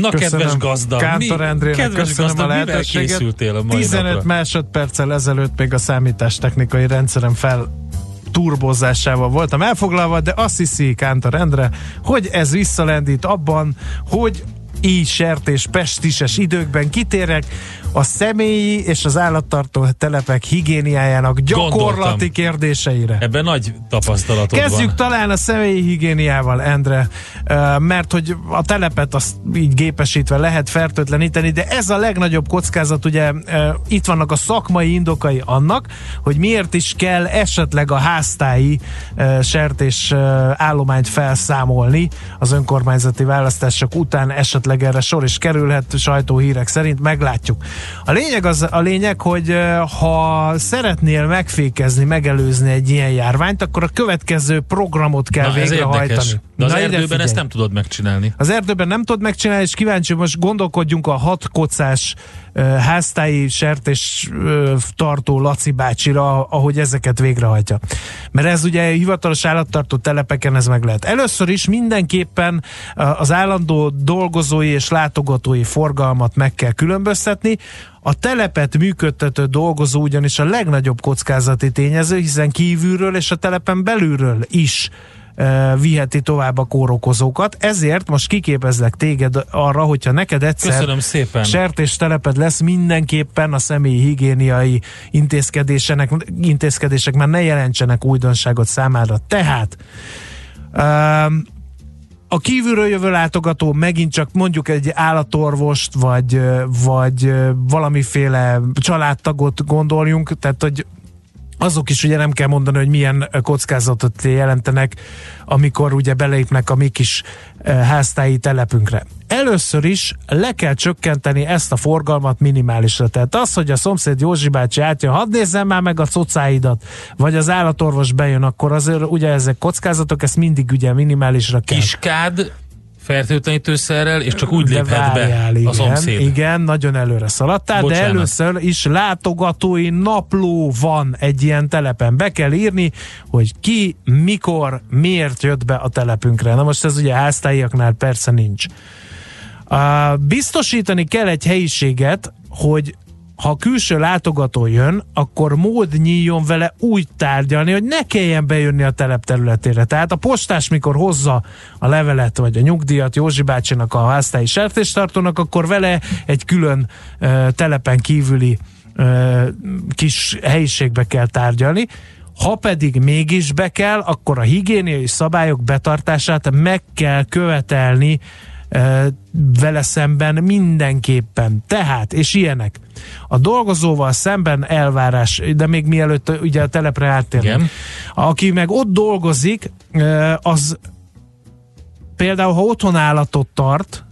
Na, kedves gazda, Kántor mi, Endrének kedves köszönöm gazda, a lehetőséget. készültél a mai 15 napra? másodperccel ezelőtt még a számítástechnikai rendszerem fel turbozásával voltam elfoglalva, de azt hiszi Kántor Endre, hogy ez visszalendít abban, hogy így sertés pestises időkben kitérek a személyi és az állattartó telepek higiéniájának gyakorlati Gondoltam. kérdéseire. Ebben nagy tapasztalatod Kezdjük van. talán a személyi higiéniával, Endre, mert hogy a telepet azt így gépesítve lehet fertőtleníteni, de ez a legnagyobb kockázat, ugye itt vannak a szakmai indokai annak, hogy miért is kell esetleg a háztáji sertés állományt felszámolni az önkormányzati választások után esetleg erre sor is kerülhet, sajtóhírek szerint meglátjuk. A lényeg az a lényeg, hogy ha szeretnél megfékezni, megelőzni egy ilyen járványt, akkor a következő programot kell Na, ez végrehajtani. érdekes. De az Na, erdőben ezt nem tudod megcsinálni. Az erdőben nem tudod megcsinálni, és kíváncsi, most gondolkodjunk a hat kocás háztáji sertés tartó Laci bácsira, ahogy ezeket végrehajtja. Mert ez ugye hivatalos állattartó telepeken ez meg lehet. Először is mindenképpen az állandó dolgozói és látogatói forgalmat meg kell különböztetni. A telepet működtető dolgozó ugyanis a legnagyobb kockázati tényező, hiszen kívülről és a telepen belülről is ö, viheti tovább a kórokozókat. Ezért most kiképezlek téged arra, hogyha neked egyszer Köszönöm szépen. sertés teleped lesz, mindenképpen a személyi higiéniai intézkedésenek, intézkedések már ne jelentsenek újdonságot számára. Tehát um, a kívülről jövő látogató megint csak mondjuk egy állatorvost, vagy, vagy valamiféle családtagot gondoljunk, tehát hogy azok is ugye nem kell mondani, hogy milyen kockázatot jelentenek, amikor ugye belépnek a mi kis háztáji telepünkre. Először is le kell csökkenteni ezt a forgalmat minimálisra. Tehát az, hogy a szomszéd Józsi bácsi átjön, hadd nézzem már meg a cocáidat, vagy az állatorvos bejön, akkor azért ugye ezek kockázatok, ezt mindig ugye minimálisra kell. Kiskád fertőtlenítőszerrel, és csak úgy léphet várjál, be igen, a szomszéd. Igen, nagyon előre szaladtál, Bocsánat. de először is látogatói napló van egy ilyen telepen. Be kell írni, hogy ki, mikor, miért jött be a telepünkre. Na most ez ugye háztáiaknál persze nincs. Uh, biztosítani kell egy helyiséget, hogy ha külső látogató jön, akkor mód nyíljon vele úgy tárgyalni, hogy ne kelljen bejönni a telep területére. Tehát a postás, mikor hozza a levelet vagy a nyugdíjat Józsi bácsinak a háztáji sertéstartónak, akkor vele egy külön uh, telepen kívüli uh, kis helyiségbe kell tárgyalni. Ha pedig mégis be kell, akkor a higiéniai szabályok betartását meg kell követelni ö, vele szemben mindenképpen. Tehát, és ilyenek. A dolgozóval szemben elvárás, de még mielőtt ugye a telepre áttérünk. Aki meg ott dolgozik, az például, ha otthon állatot tart,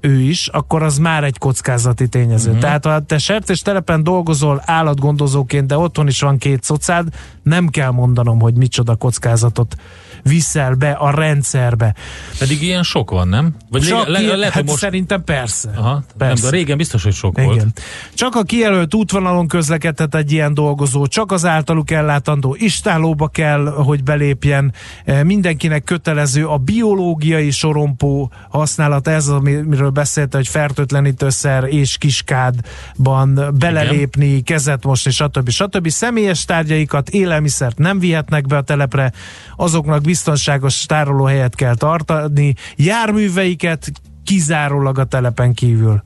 ő is, akkor az már egy kockázati tényező. Uh-huh. Tehát ha te sertés telepen dolgozol állatgondozóként, de otthon is van két szocád, nem kell mondanom, hogy micsoda kockázatot viszel be a rendszerbe. Pedig ilyen sok van, nem? Vagy Csak le, le, le, hát most... szerintem persze. Aha, persze. Nem, de régen biztos, hogy sok Igen. volt. Csak a kijelölt útvonalon közlekedhet egy ilyen dolgozó, csak az általuk ellátandó istálóba kell, hogy belépjen. E, mindenkinek kötelező a biológiai sorompó használat, ez amiről beszélte, hogy fertőtlenítőszer és kiskádban belelépni, Igen. kezet mosni, stb. stb. Személyes tárgyaikat, élelmiszert nem vihetnek be a telepre, azoknak biztonságos tárolóhelyet kell tartani, járműveiket kizárólag a telepen kívül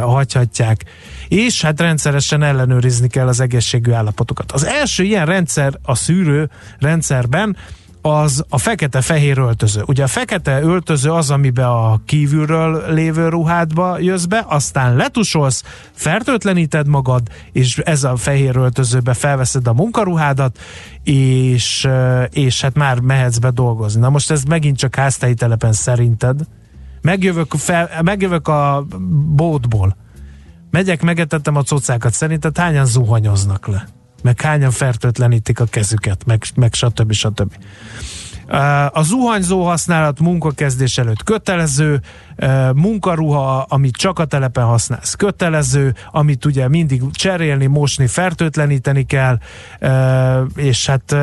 hagyhatják. És hát rendszeresen ellenőrizni kell az egészségű állapotokat. Az első ilyen rendszer a szűrő rendszerben az a fekete-fehér öltöző. Ugye a fekete öltöző az, amiben a kívülről lévő ruhádba jössz be, aztán letusolsz, fertőtleníted magad, és ez a fehér öltözőbe felveszed a munkaruhádat, és, és hát már mehetsz be dolgozni. Na most ez megint csak háztai telepen szerinted. Megjövök, fel, megjövök a bótból. Megyek, megetettem a cocákat. Szerinted hányan zuhanyoznak le? Meg hányan fertőtlenítik a kezüket, meg, meg stb. stb. A zuhanyzó használat munkakezdés előtt kötelező, munkaruha, amit csak a telepen használsz, kötelező, amit ugye mindig cserélni, mosni, fertőtleníteni kell, és hát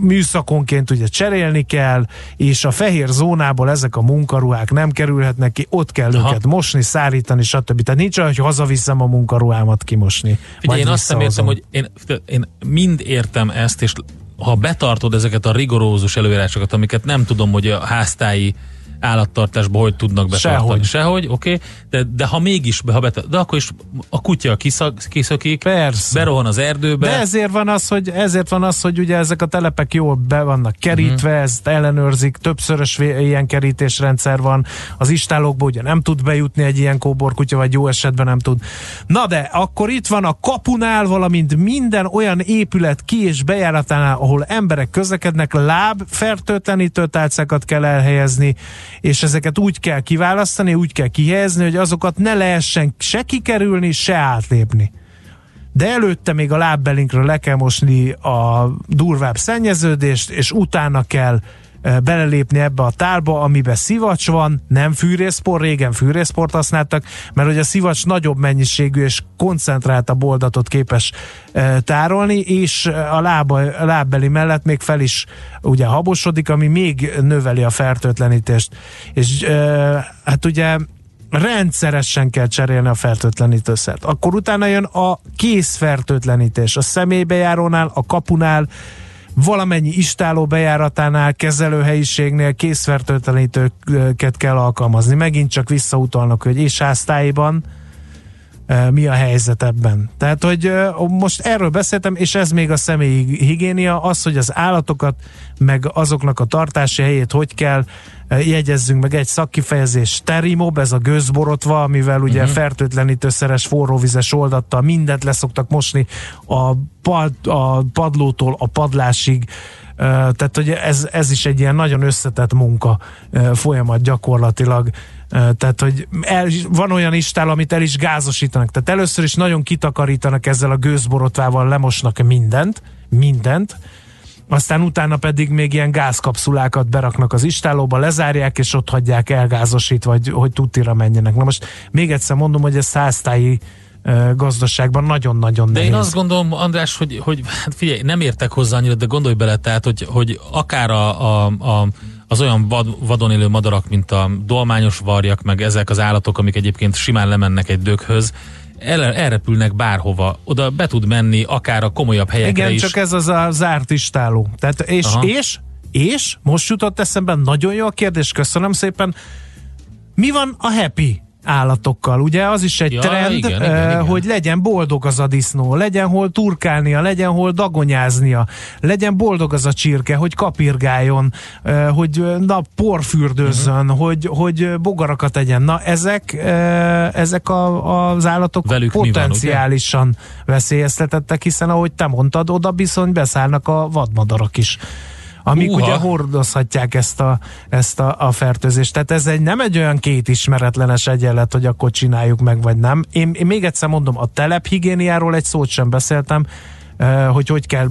műszakonként ugye cserélni kell, és a fehér zónából ezek a munkaruhák nem kerülhetnek ki, ott kell Aha. őket mosni, szárítani, stb. Tehát nincs olyan, hogy hazaviszem a munkaruhámat kimosni. Figyelj, én azt nem értem, hogy én, én mind értem ezt, és ha betartod ezeket a rigorózus előírásokat, amiket nem tudom, hogy a háztályi állattartásban hogy tudnak betartani. Sehogy. Sehogy, oké, okay. de, de ha mégis, ha bet, de akkor is a kutya kiszak, kiszökik, Persze. berohan az erdőbe. De ezért van az, hogy, ezért van az, hogy ugye ezek a telepek jól be vannak kerítve, uh-huh. ezt ellenőrzik, többszörös ilyen kerítésrendszer van, az istálókba ugye nem tud bejutni egy ilyen kóborkutya, vagy jó esetben nem tud. Na de, akkor itt van a kapunál, valamint minden olyan épület ki és bejáratánál, ahol emberek közlekednek, láb fertőtlenítő tálcákat kell elhelyezni, és ezeket úgy kell kiválasztani, úgy kell kihelyezni, hogy azokat ne lehessen se kikerülni, se átlépni. De előtte még a lábbelinkről le kell mosni a durvább szennyeződést, és utána kell belelépni ebbe a tálba, amiben szivacs van, nem fűrészpor, régen fűrészport használtak, mert hogy a szivacs nagyobb mennyiségű és koncentráltabb oldatot képes tárolni, és a, lába, a lábbeli mellett még fel is ugye habosodik, ami még növeli a fertőtlenítést. És hát ugye rendszeresen kell cserélni a fertőtlenítőszert. Akkor utána jön a készfertőtlenítés. A személybejárónál, a kapunál, valamennyi istáló bejáratánál, kezelőhelyiségnél készfertőtlenítőket kell alkalmazni. Megint csak visszautalnak, hogy és háztáiban mi a helyzet ebben. Tehát, hogy most erről beszéltem, és ez még a személyi higiénia, az, hogy az állatokat, meg azoknak a tartási helyét hogy kell jegyezzünk meg egy szakkifejezés, terimob, ez a gőzborotva, amivel ugye uh-huh. fertőtlenítőszeres forróvizes oldattal mindent leszoktak mosni a, pad, a padlótól a padlásig, tehát hogy ez, ez is egy ilyen nagyon összetett munka folyamat gyakorlatilag. Tehát, hogy el, van olyan istál, amit el is gázosítanak. Tehát először is nagyon kitakarítanak ezzel a gőzborotvával, lemosnak mindent, mindent, aztán utána pedig még ilyen gázkapszulákat beraknak az istálóba, lezárják, és ott hagyják elgázosítva, vagy hogy tutira menjenek. Na most még egyszer mondom, hogy ez száztályi gazdaságban nagyon-nagyon De nehéz. én azt gondolom, András, hogy, hogy hát figyelj, nem értek hozzá annyira, de gondolj bele, tehát, hogy, hogy akár a, a, a az olyan vad, vadon élő madarak, mint a dolmányos varjak, meg ezek az állatok, amik egyébként simán lemennek egy döghöz, el, elrepülnek bárhova, oda be tud menni, akár a komolyabb helyekre Igen, is. csak ez az a zárt istáló. Tehát és, és, és, most jutott eszembe, nagyon jó a kérdés, köszönöm szépen. Mi van a happy állatokkal. Ugye az is egy ja, trend, igen, igen, uh, igen. hogy legyen boldog az a disznó, legyen hol turkálnia, legyen hol dagonyáznia, legyen boldog az a csirke, hogy kapirgáljon, uh, hogy na porfürdőzzön, uh-huh. hogy, hogy bogarakat tegyen. Na ezek, ezek a, az állatok Velük potenciálisan van, veszélyeztetettek, hiszen ahogy te mondtad, oda bizony beszállnak a vadmadarak is amik Uha. ugye hordozhatják ezt a, ezt a, a fertőzést. Tehát ez egy, nem egy olyan két ismeretlenes egyenlet, hogy akkor csináljuk meg, vagy nem. Én, én még egyszer mondom, a telephigiéniáról egy szót sem beszéltem, hogy hogy kell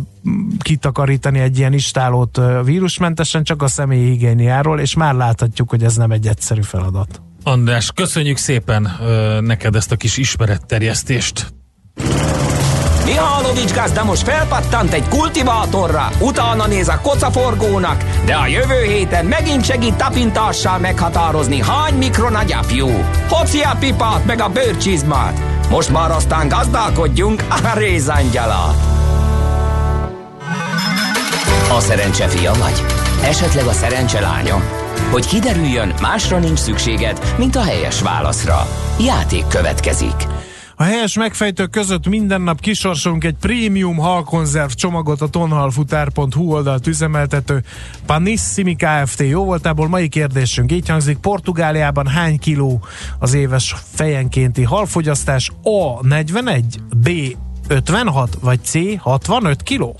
kitakarítani egy ilyen istálót vírusmentesen, csak a személyi higiéniáról, és már láthatjuk, hogy ez nem egy egyszerű feladat. András, köszönjük szépen ö, neked ezt a kis ismeretterjesztést. Mihálovics gazda most felpattant egy kultivátorra, utána néz a kocaforgónak, de a jövő héten megint segít tapintással meghatározni, hány mikron a gyapjú. Hoci a pipát meg a bőrcsizmát. Most már aztán gazdálkodjunk a rézangyalat. A szerencse fia vagy? Esetleg a szerencse lánya? Hogy kiderüljön, másra nincs szükséged, mint a helyes válaszra. Játék következik. A helyes megfejtők között minden nap kisorsolunk egy prémium halkonzerv csomagot a tonhalfutár.hu oldalt üzemeltető Panissimi Kft. Jó voltából mai kérdésünk így hangzik, Portugáliában hány kiló az éves fejenkénti halfogyasztás? A. 41, B. 56 vagy C. 65 kiló?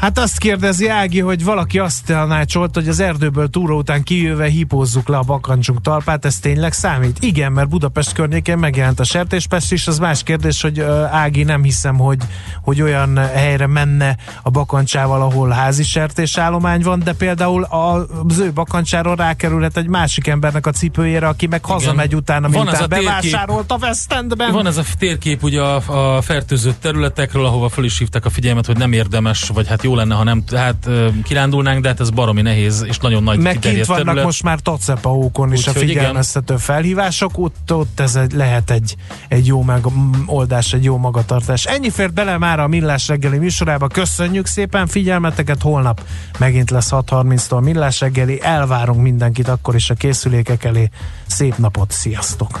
Hát azt kérdezi Ági, hogy valaki azt tanácsolt, hogy az erdőből túra után kijöve hipózzuk le a bakancsunk talpát, ez tényleg számít? Igen, mert Budapest környékén megjelent a sertéspest is, az más kérdés, hogy Ági nem hiszem, hogy, hogy olyan helyre menne a bakancsával, ahol házi sertésállomány van, de például az ő bakancsáról rákerülhet egy másik embernek a cipőjére, aki meg Igen. hazamegy utána, van miután bevásárolt a West Endben. Van ez a térkép ugye a, a fertőzött területekről, ahova fel is hívták a figyelmet, hogy nem érdemes vagy hát jó lenne, ha nem, hát kirándulnánk, de hát ez baromi nehéz, és nagyon nagy Meg kint vannak terület. most már tacepaókon is a figyelmeztető igen. felhívások, ott, ott ez egy, lehet egy, egy jó megoldás, egy jó magatartás. Ennyi fért bele már a Millás reggeli műsorába, köszönjük szépen figyelmeteket, holnap megint lesz 6.30-tól Millás reggeli, elvárunk mindenkit akkor is a készülékek elé. Szép napot, sziasztok!